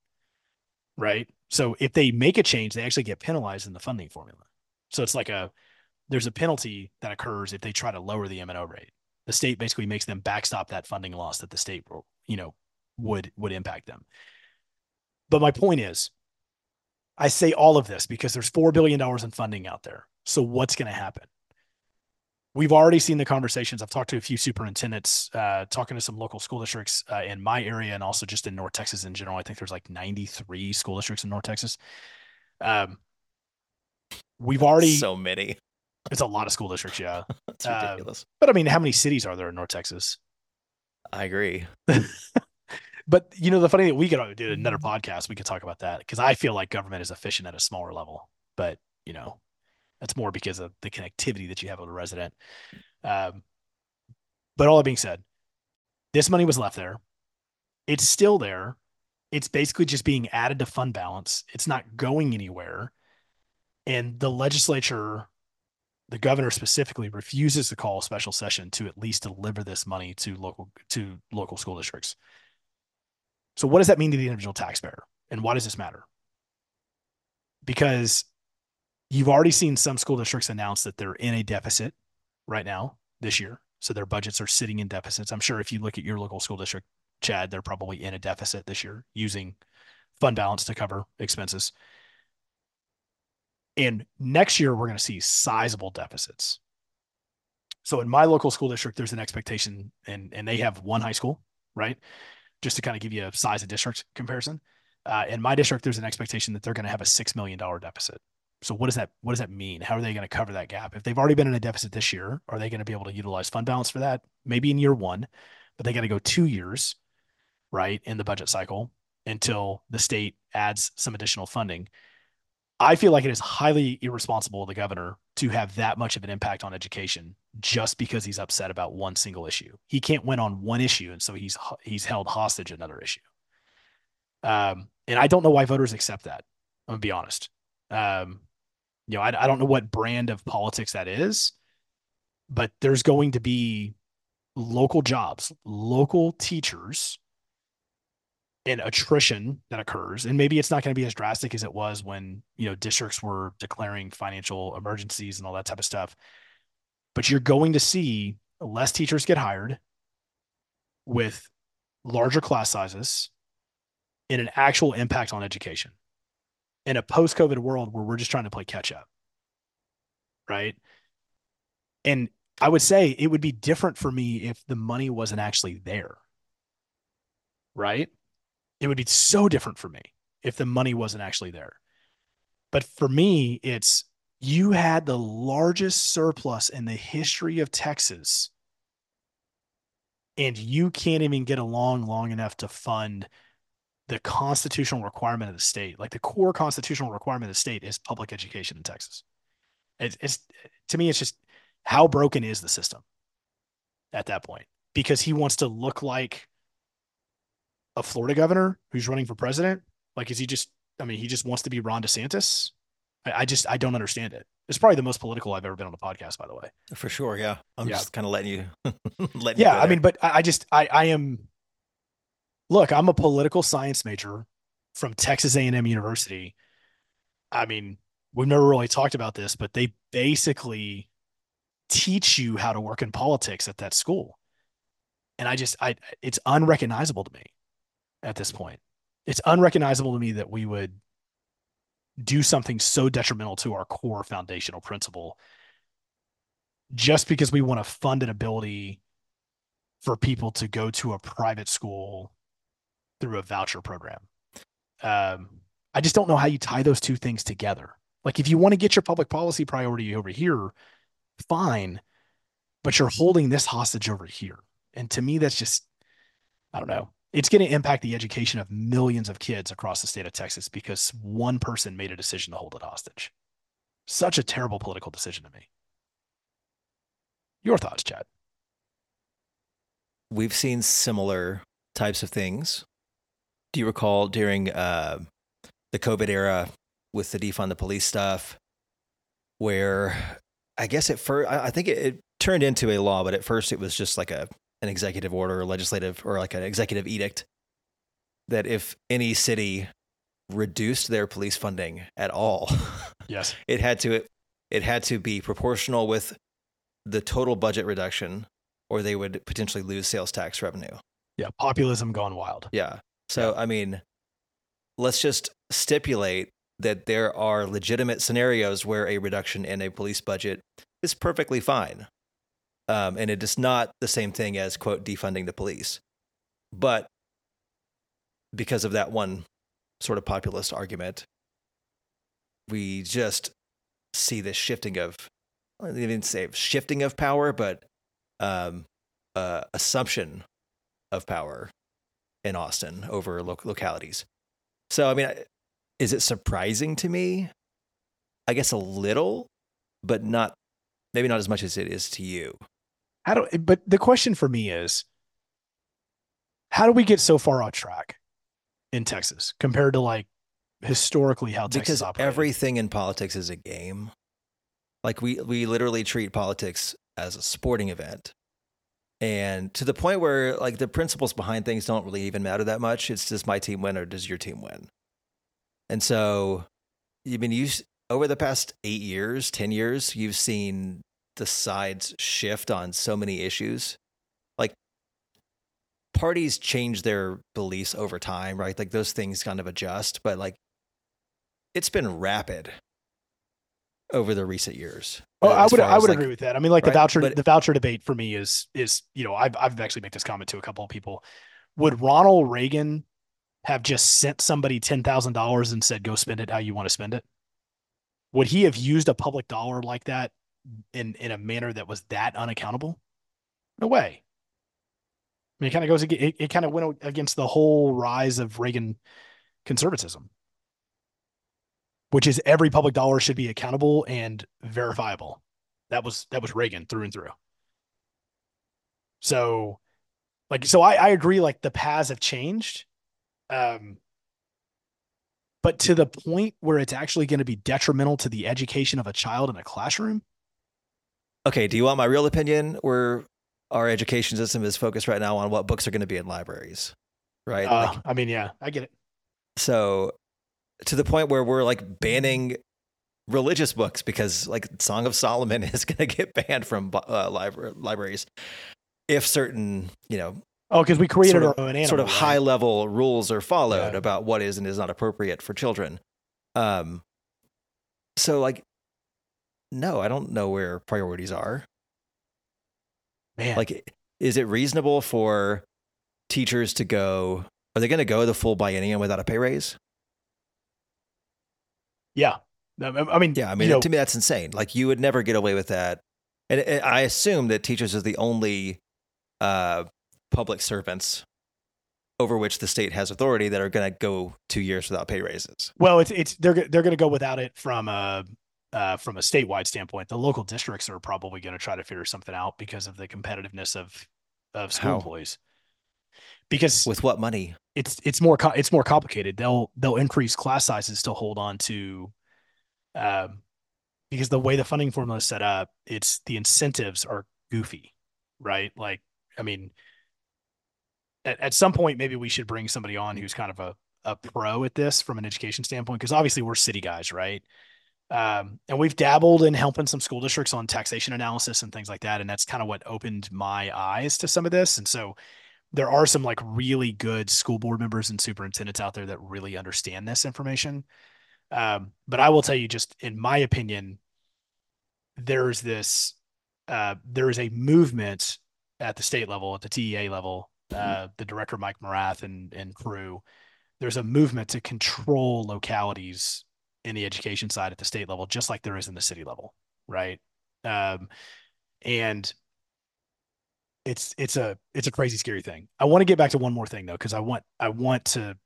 right? So if they make a change, they actually get penalized in the funding formula. So it's like a there's a penalty that occurs if they try to lower the M and O rate. The state basically makes them backstop that funding loss that the state, you know, would would impact them. But my point is, I say all of this because there's $4 billion in funding out there. So what's going to happen? We've already seen the conversations. I've talked to a few superintendents, uh, talking to some local school districts uh, in my area and also just in North Texas in general. I think there's like 93 school districts in North Texas. Um, we've already so many. It's a lot of school districts, yeah. It's ridiculous. Uh, but I mean, how many cities are there in North Texas? I agree. But you know, the funny thing we could do another mm-hmm. podcast. We could talk about that because I feel like government is efficient at a smaller level. But you know, that's more because of the connectivity that you have with a resident. Um, but all that being said, this money was left there. It's still there. It's basically just being added to fund balance. It's not going anywhere. And the legislature, the governor specifically, refuses to call a special session to at least deliver this money to local to local school districts. So, what does that mean to the individual taxpayer? And why does this matter? Because you've already seen some school districts announce that they're in a deficit right now this year. So, their budgets are sitting in deficits. I'm sure if you look at your local school district, Chad, they're probably in a deficit this year using fund balance to cover expenses. And next year, we're going to see sizable deficits. So in my local school district, there's an expectation, and and they have one high school, right? Just to kind of give you a size of district comparison. Uh, in my district, there's an expectation that they're going to have a six million dollar deficit. So what does that what does that mean? How are they going to cover that gap? If they've already been in a deficit this year, are they going to be able to utilize fund balance for that? Maybe in year one, but they got to go two years, right, in the budget cycle until the state adds some additional funding. I feel like it is highly irresponsible of the governor to have that much of an impact on education just because he's upset about one single issue. He can't win on one issue, and so he's he's held hostage another issue. Um, and I don't know why voters accept that. I'm gonna be honest. Um, you know, I, I don't know what brand of politics that is, but there's going to be local jobs, local teachers, and attrition that occurs. And maybe it's not going to be as drastic as it was when you know districts were declaring financial emergencies and all that type of stuff but you're going to see less teachers get hired with larger class sizes and an actual impact on education in a post COVID world where we're just trying to play catch up. Right. And I would say it would be different for me if the money wasn't actually there. Right. It would be so different for me if the money wasn't actually there. But for me, it's you had the largest surplus in the history of Texas and you can't even get along long enough to fund the constitutional requirement of the state. Like the core constitutional requirement of the state is public education in Texas. It's, it's to me, it's just how broken is the system at that point because he wants to look like a Florida governor who's running for president. Like, is he just? I mean, he just wants to be Ron DeSantis. I, I just I don't understand it. It's probably the most political I've ever been on a podcast, by the way. For sure, yeah. I'm Yeah. just kind of letting you, letting yeah you i mean but I, I just i i am look i'm a political science major from texas a&m university i mean we've never really talked about this but they basically teach you how to work in politics at that school and i just i it's unrecognizable to me at this point it's unrecognizable to me that we would do something so detrimental to our core foundational principle just because we want to fund an ability for people to go to a private school through a voucher program. Um, I just don't know how you tie those two things together. Like, if you want to get your public policy priority over here, fine, but you're holding this hostage over here. And to me, that's just, I don't know. It's going to impact the education of millions of kids across the state of Texas because one person made a decision to hold it hostage. Such a terrible political decision to me. Your thoughts, Chad? we've seen similar types of things. Do you recall during uh, the COVID era with the defund the police stuff, where I guess at first I think it, it turned into a law, but at first it was just like a an executive order, or legislative, or like an executive edict that if any city reduced their police funding at all, Yes. it had to it it had to be proportional with the total budget reduction, or they would potentially lose sales tax revenue. Yeah. Populism gone wild. Yeah. So, I mean, let's just stipulate that there are legitimate scenarios where a reduction in a police budget is perfectly fine. Um, and it is not the same thing as, quote, defunding the police. But because of that one sort of populist argument, we just see this shifting of, I didn't say shifting of power, but um, uh, assumption of power in Austin over lo- localities. So, I mean, is it surprising to me? I guess a little, but not, maybe not as much as it is to you. How do, but the question for me is, how do we get so far off track in Texas compared to like historically how Texas because operated? everything in politics is a game. Like we we literally treat politics as a sporting event. And to the point where like the principles behind things don't really even matter that much. It's does my team win or does your team win? And so I mean you s- over the past 8 years, 10 years, you've seen the sides shift on so many issues. Like parties change their beliefs over time, right? Like those things kind of adjust, but like it's been rapid over the recent years. Oh, I would I would like- agree with that. I mean, like the voucher but- the voucher debate for me is is you know I've I've actually made this comment to a couple of people. Would Ronald Reagan have just sent somebody ten thousand dollars and said go spend it how you want to spend it? Would he have used a public dollar like that in in a manner that was that unaccountable? No way. I mean, it kind of goes. It, it kind of went against the whole rise of Reagan conservatism, which is every public dollar should be accountable and verifiable. That was that was Reagan through and through. So, like, so I I agree. Like the paths have changed, um, but to the point where it's actually going to be detrimental to the education of a child in a classroom. Okay, do you want my real opinion where our education system is focused right now on what books are going to be in libraries? Right? Uh, Like, I mean, yeah, I get it. so to the point where we're like banning religious books because like Song of Solomon is going to get banned from uh, libra- libraries if certain, you know, Oh, because we created Sort of- our own animal, sort of right? high level rules are followed Yeah. about what is and is not appropriate for children. Um, so like, no, I don't know where priorities are. Man, Like, is it reasonable for teachers to go? Are they going to go the full biennium without a pay raise? yeah. I mean, Yeah, I mean, you know, to me, that's insane. Like, you would never get away with that. And, and I assume that teachers are the only uh, public servants over which the state has authority that are going to go two years without pay raises. Well, it's it's they're they're going to go without it from a uh, from a statewide standpoint. The local districts are probably going to try to figure something out because of the competitiveness of of school How? employees. Because With what money? it's it's more co- it's more complicated. They'll they'll increase class sizes to hold on to, um, because the way the funding formula is set up, it's the incentives are goofy, right? Like, I mean, at, at some point maybe we should bring somebody on who's kind of a a pro at this from an education standpoint because obviously we're city guys, right? Um, and we've dabbled in helping some school districts on taxation analysis and things like that, and that's kind of what opened my eyes to some of this. And so there are some like really good school board members and superintendents out there that really understand this information. Um, but I will tell you, just in my opinion, there's this, uh, there is a movement at the state level, at the TEA level, uh, the director Mike Morath and and crew. There's a movement to control localities in the education side at the state level, just like there is in the city level, right? Um, and it's it's a it's a crazy scary thing. I want to get back to one more thing though, because I want I want to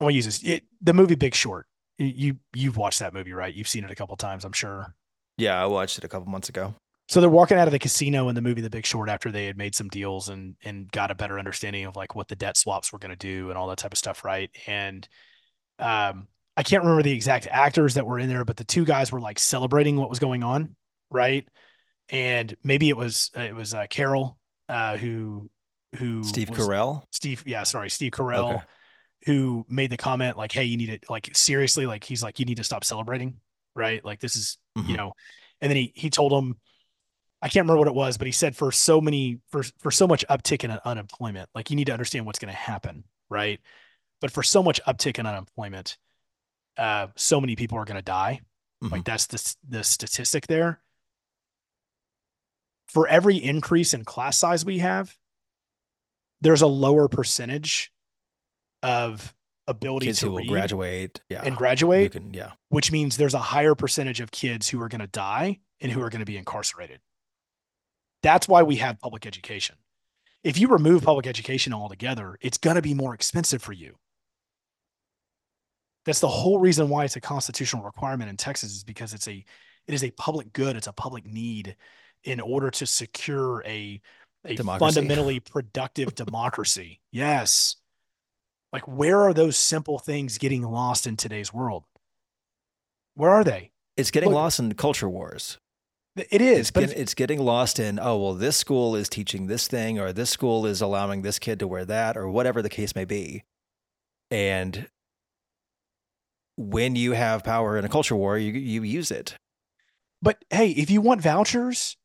I want to use this. It, the movie Big Short. You, you you've watched that movie, right? You've seen it a couple times, I'm sure. Yeah, I watched it a couple months ago. So they're walking out of the casino in the movie The Big Short after they had made some deals and and got a better understanding of like what the debt swaps were going to do and all that type of stuff, right? And um, I can't remember the exact actors that were in there, but the two guys were like celebrating what was going on, right? And maybe it was it was uh, Carol uh, who who Steve was- Carell. Steve, yeah, sorry, Steve Carell, Okay. who made the comment like, "Hey, you need to like seriously, like he's like, you need to stop celebrating, right? Like this is, you Mhm. know." And then he he told him, I can't remember what it was, but he said for so many for for so much uptick in unemployment, like you need to understand what's going to happen, right? But for so much uptick in unemployment, uh, so many people are going to die. Like that's the the statistic there. For every increase in class size we have, there's a lower percentage of ability Kids to who will graduate. Yeah. and You graduate, can, yeah. which means there's a higher percentage of kids who are going to die and who are going to be incarcerated. That's why we have public education. If you remove public education altogether, it's going to be more expensive for you. That's the whole reason why it's a constitutional requirement in Texas is because it's a it is a public good, it's a public need in order to secure a a Democracy. fundamentally productive democracy. Yes. Like where are those simple things getting lost in today's world? Where are they? It's getting Look- lost in culture wars. It is, It's, but get, it's getting lost in, oh, well, this school is teaching this thing, or this school is allowing this kid to wear that, or whatever the case may be. And when you have power in a culture war, you, you use it. But hey, if you want vouchers,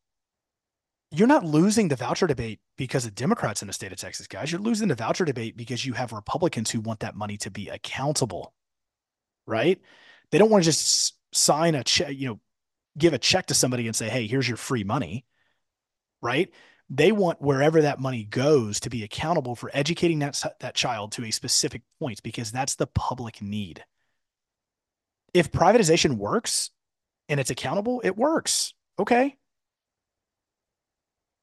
you're not losing the voucher debate because of Democrats in the state of Texas, guys. You're losing the voucher debate because you have Republicans who want that money to be accountable, right? They don't want to just sign a check, you know, give a check to somebody and say, hey, here's your free money, right? They want wherever that money goes to be accountable for educating that, that child to a specific point because that's the public need. If privatization works, and it's accountable, it works. Okay.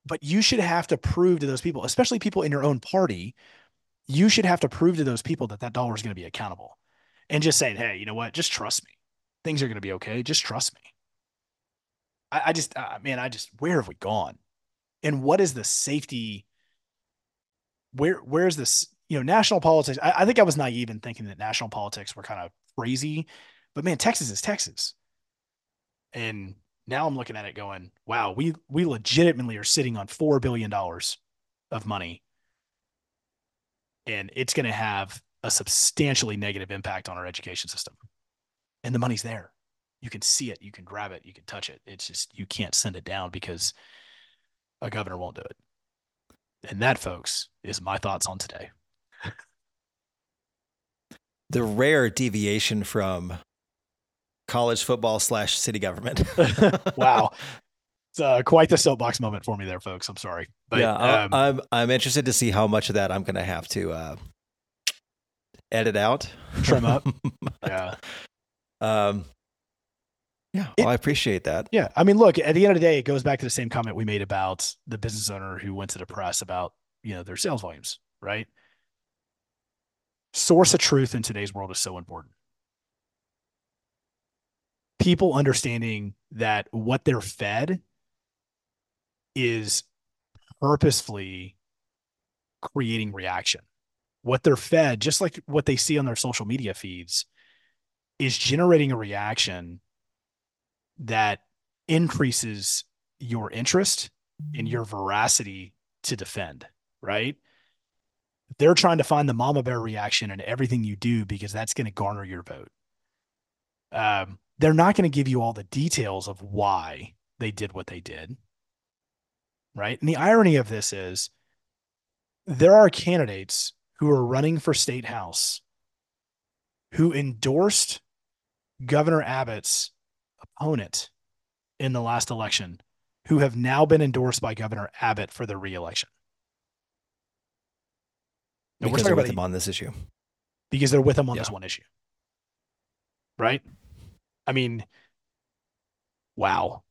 But you should have to prove to those people, especially people in your own party, you should have to prove to those people that that dollar is going to be accountable and just saying, hey, you know what? Just trust me. Things are going to be okay. Just trust me. I, I just, uh, man, I just, where have we gone? And what is the safety? Where, where's this, you know, national politics? I, I think I was naive in thinking that national politics were kind of crazy, but man, Texas is Texas. And now I'm looking at it going, wow, we we legitimately are sitting on four billion dollars of money. And it's going to have a substantially negative impact on our education system. And the money's there. You can see it, you can grab it, you can touch it. It's just you can't send it down because a governor won't do it. And that, folks, is my thoughts on today. The rare deviation from college football slash city government. wow. It's uh, quite the soapbox moment for me there, folks. I'm sorry. But yeah, um, I'm I'm interested to see how much of that I'm going to have to uh, edit out, Trim up. yeah. Um, Yeah, well, I appreciate that. Yeah, I mean, look, at the end of the day, it goes back to the same comment we made about the business owner who went to the press about you know their sales volumes, right? Source of truth in today's world is so important. People understanding that what they're fed is purposefully creating reaction. What they're fed, just like what they see on their social media feeds, is generating a reaction that increases your interest and your veracity to defend, right? They're trying to find the mama bear reaction in everything you do because that's going to garner your vote. Um, they're not going to give you all the details of why they did what they did. Right. And the irony of this is there are candidates who are running for state house who endorsed Governor Abbott's opponent in the last election who have now been endorsed by Governor Abbott for the reelection. Because they're with him on this issue. Because they're with him on yeah. this one issue. Right? I mean, wow.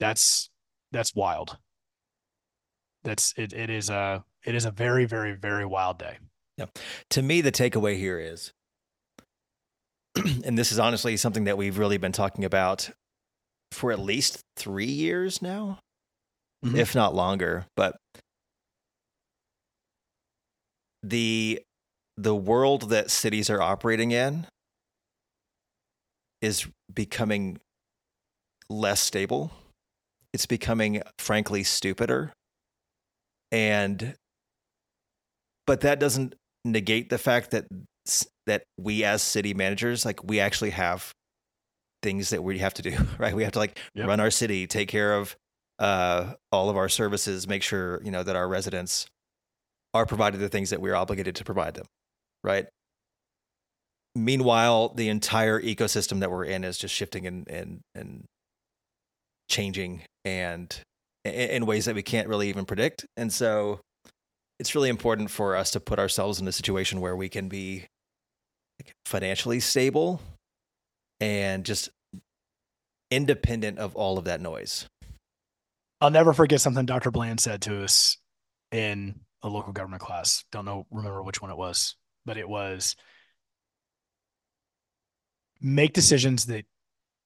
That's that's wild. That's it it is a it is a very, very, very wild day. Yeah. To me, the takeaway here is and this is honestly something that we've really been talking about for at least three years now, mm-hmm. if not longer. But the the world that cities are operating in is becoming less stable. It's becoming frankly stupider. And but that doesn't negate the fact that that we as city managers like we actually have things that we have to do right we have to like yep. run our city take care of uh, all of our services make sure you know that our residents are provided the things that we're obligated to provide them right meanwhile the entire ecosystem that we're in is just shifting and and and changing and in ways that we can't really even predict and so it's really important for us to put ourselves in a situation where we can be financially stable and just independent of all of that noise. I'll never forget something Dr. Bland said to us in a local government class. Don't know, remember which one it was, but it was make decisions that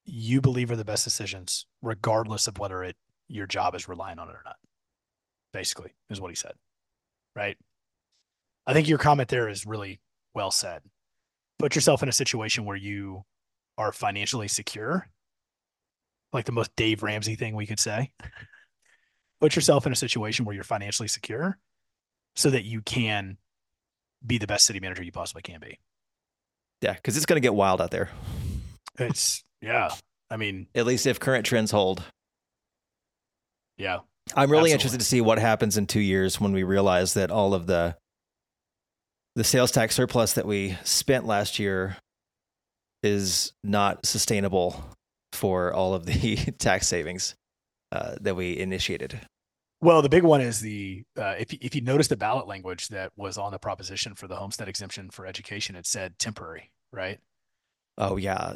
you believe are the best decisions, regardless of whether it your job is relying on it or not. Basically, is what he said. Right. I think your comment there is really well said put yourself in a situation where you are financially secure, like the most Dave Ramsey thing we could say. Put yourself in a situation where you're financially secure so that you can be the best city manager you possibly can be. Yeah, because it's going to get wild out there. It's, yeah. I mean, at least if current trends hold. Yeah. I'm really absolutely. interested to see what happens in two years when we realize that all of the the sales tax surplus that we spent last year is not sustainable for all of the tax savings uh, that we initiated. Well, the big one is the uh, if if you notice the ballot language that was on the proposition for the homestead exemption for education, it said temporary, right? Oh yeah.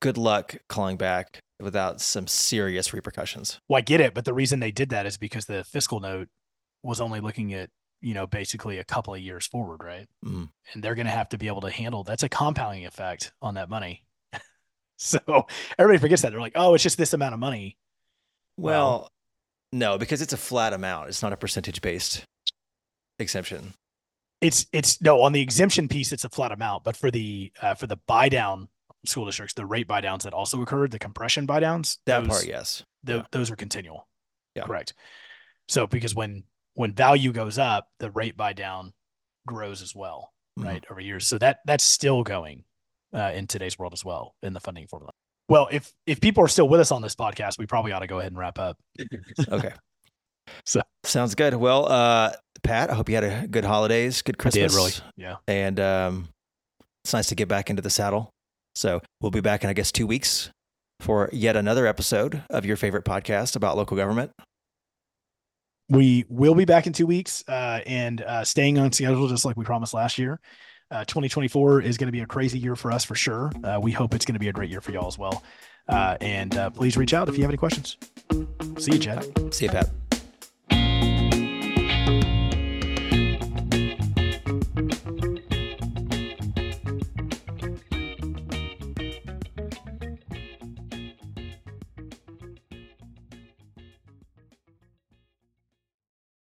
Good luck calling back without some serious repercussions. Well, I get it, but the reason they did that is because the fiscal note was only looking at you know, basically a couple of years forward, right? Mm. And they're going to have to be able to handle that's a compounding effect on that money. so everybody forgets that. They're like, oh, it's just this amount of money. Well, well no, because it's a flat amount. It's not a percentage based exemption. It's it's no on the exemption piece. It's a flat amount, but for the uh, for the buy down school districts, the rate buy downs that also occurred, the compression buy downs, that those, part, yes, the, yeah. those are continual. Yeah, correct. So because when when value goes up, the rate buy down grows as well, mm-hmm. right, over years. So that that's still going uh, in today's world as well in the funding formula. Well, if if people are still with us on this podcast, we probably ought to go ahead and wrap up. okay. So sounds good. Well, uh, Pat, I hope you had a good holidays, good Christmas. Did, really, yeah. And um, it's nice to get back into the saddle. So we'll be back in, I guess, two weeks for yet another episode of your favorite podcast about local government we will be back in two weeks uh, and uh, staying on schedule just like we promised last year. Uh, 2024 is going to be a crazy year for us for sure. Uh, we hope it's going to be a great year for y'all as well. Uh, and uh, please reach out if you have any questions. See you, Chad. See you, Pat.